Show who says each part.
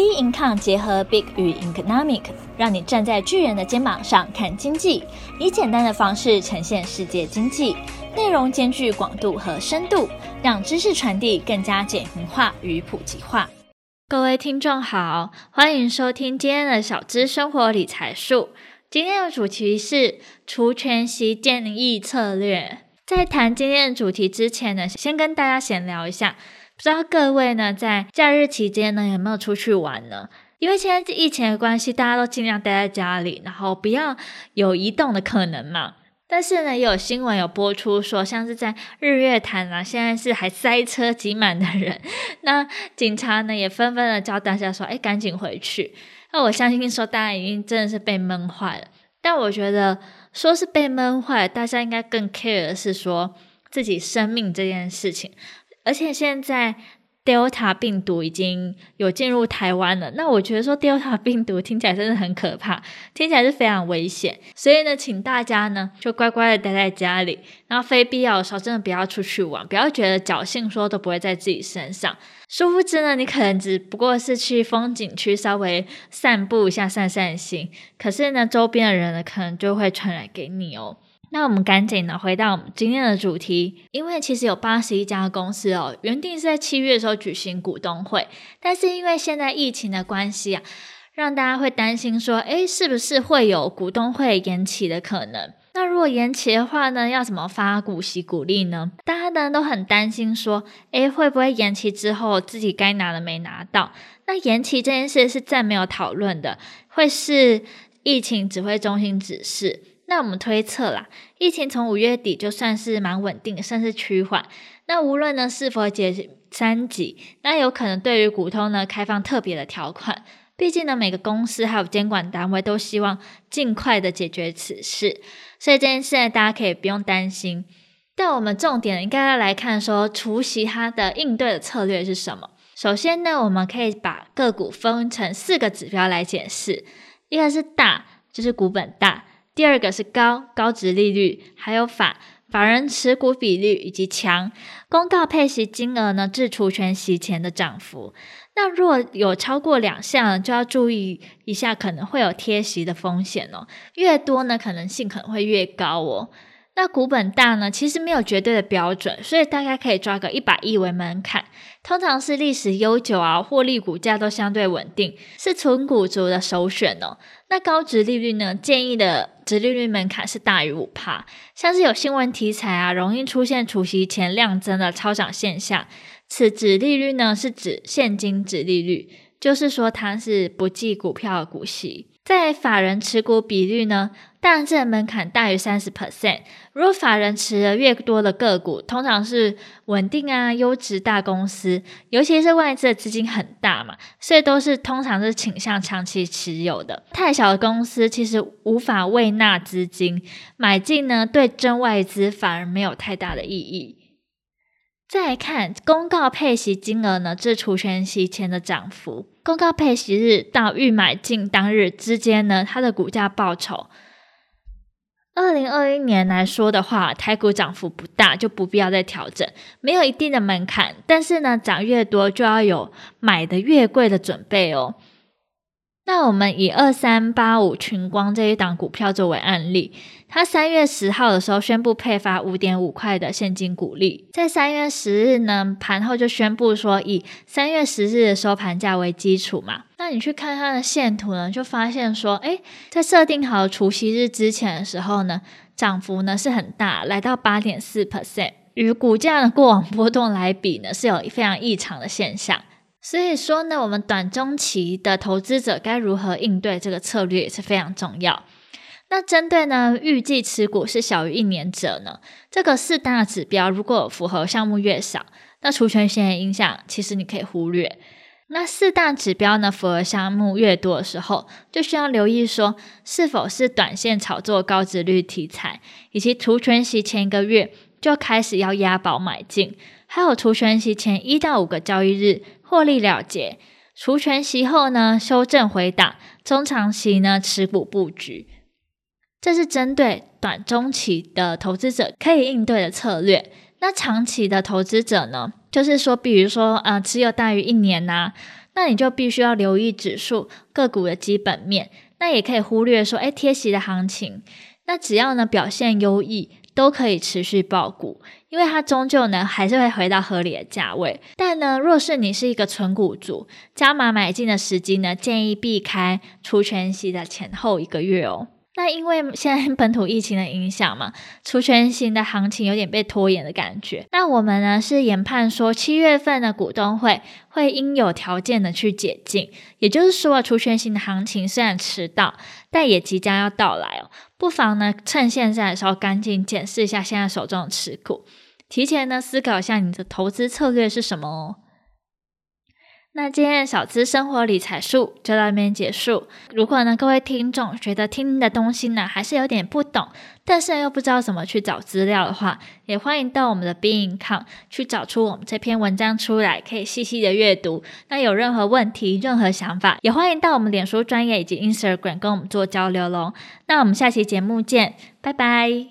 Speaker 1: B Income 结合 Big 与 Economic，让你站在巨人的肩膀上看经济，以简单的方式呈现世界经济，内容兼具广度和深度，让知识传递更加简明化与普及化。各位听众好，欢迎收听今天的小资生活理财树。今天的主题是除权息建议策略。在谈今天的主题之前呢，先跟大家闲聊一下。不知道各位呢，在假日期间呢，有没有出去玩呢？因为现在疫情的关系，大家都尽量待在家里，然后不要有移动的可能嘛。但是呢，有新闻有播出说，像是在日月潭啊，现在是还塞车挤满的人，那警察呢也纷纷的叫大家说，哎，赶紧回去。那我相信说，大家已经真的是被闷坏了。但我觉得说是被闷坏，大家应该更 care 的是说自己生命这件事情。而且现在 Delta 病毒已经有进入台湾了，那我觉得说 Delta 病毒听起来真的很可怕，听起来是非常危险，所以呢，请大家呢就乖乖的待在家里，然后非必要的时候真的不要出去玩，不要觉得侥幸说都不会在自己身上，殊不知呢，你可能只不过是去风景区稍微散步一下，散散心，可是呢，周边的人呢可能就会传染给你哦。那我们赶紧呢回到我们今天的主题，因为其实有八十一家公司哦，原定是在七月的时候举行股东会，但是因为现在疫情的关系啊，让大家会担心说，诶，是不是会有股东会延期的可能？那如果延期的话呢，要怎么发股息股利呢？大家呢都很担心说，诶，会不会延期之后自己该拿的没拿到？那延期这件事是暂没有讨论的，会是疫情指挥中心指示。那我们推测啦，疫情从五月底就算是蛮稳定，甚至趋缓。那无论呢是否解三级，那有可能对于股东呢开放特别的条款。毕竟呢，每个公司还有监管单位都希望尽快的解决此事，所以这件事呢大家可以不用担心。但我们重点应该要来看说，除息它的应对的策略是什么？首先呢，我们可以把个股分成四个指标来解释，一个是大，就是股本大。第二个是高高值利率，还有法法人持股比率以及强公告配息金额呢，至除权息前的涨幅。那若有超过两项，就要注意一下，可能会有贴息的风险哦。越多呢，可能性可能会越高哦。那股本大呢，其实没有绝对的标准，所以大概可以抓个一百亿为门槛。通常是历史悠久啊，获利股价都相对稳定，是存股族的首选哦。那高值利率呢，建议的殖利率门槛是大于五帕。像是有新闻题材啊，容易出现除夕前量增的超涨现象。此殖利率呢，是指现金殖利率，就是说它是不计股票股息。在法人持股比率呢，当然这门槛大于三十 percent。如果法人持的越多的个股，通常是稳定啊、优质大公司，尤其是外资的资金很大嘛，所以都是通常是倾向长期持有的。太小的公司其实无法胃纳资金，买进呢，对真外资反而没有太大的意义。再来看公告配息金额呢，至除权息前的涨幅。公告配息日到预买进当日之间呢，它的股价报酬。二零二一年来说的话，台股涨幅不大，就不必要再调整，没有一定的门槛。但是呢，涨越多就要有买的越贵的准备哦。那我们以二三八五群光这一档股票作为案例，它三月十号的时候宣布配发五点五块的现金股利，在三月十日呢，盘后就宣布说以三月十日的收盘价为基础嘛。那你去看它的线图呢，就发现说，诶，在设定好除息日之前的时候呢，涨幅呢是很大，来到八点四 percent，与股价的过往波动来比呢，是有非常异常的现象。所以说呢，我们短中期的投资者该如何应对这个策略也是非常重要。那针对呢，预计持股是小于一年者呢，这个四大指标如果符合项目越少，那除权息的影响其实你可以忽略。那四大指标呢，符合项目越多的时候，就需要留意说是否是短线炒作高值率题材，以及除权息前一个月就开始要押宝买进，还有除权息前一到五个交易日。获利了结，除权息后呢，修正回档，中长期呢持股布局，这是针对短中期的投资者可以应对的策略。那长期的投资者呢，就是说，比如说呃，持有大于一年呐、那你就必须要留意指数个股的基本面，那也可以忽略说，哎，贴息的行情，那只要呢表现优异，都可以持续爆股，因为它终究呢还是会回到合理的价位。但呢，若是你是一个纯股族，加码买进的时机呢，建议避开除权息的前后一个月哦。那因为现在本土疫情的影响嘛，除权型的行情有点被拖延的感觉。那我们呢是研判说，七月份的股东会会应有条件的去解禁，也就是说，除权型的行情虽然迟到，但也即将要到来哦。不妨呢趁现在的时候赶紧检视一下现在手中的持股，提前呢思考一下你的投资策略是什么哦。那今天的小资生活理财术就到这边结束。如果呢，各位听众觉得听的东西呢还是有点不懂，但是又不知道怎么去找资料的话，也欢迎到我们的 b e i n c o m 去找出我们这篇文章出来，可以细细的阅读。那有任何问题、任何想法，也欢迎到我们脸书专业以及 Instagram 跟我们做交流喽。那我们下期节目见，拜拜。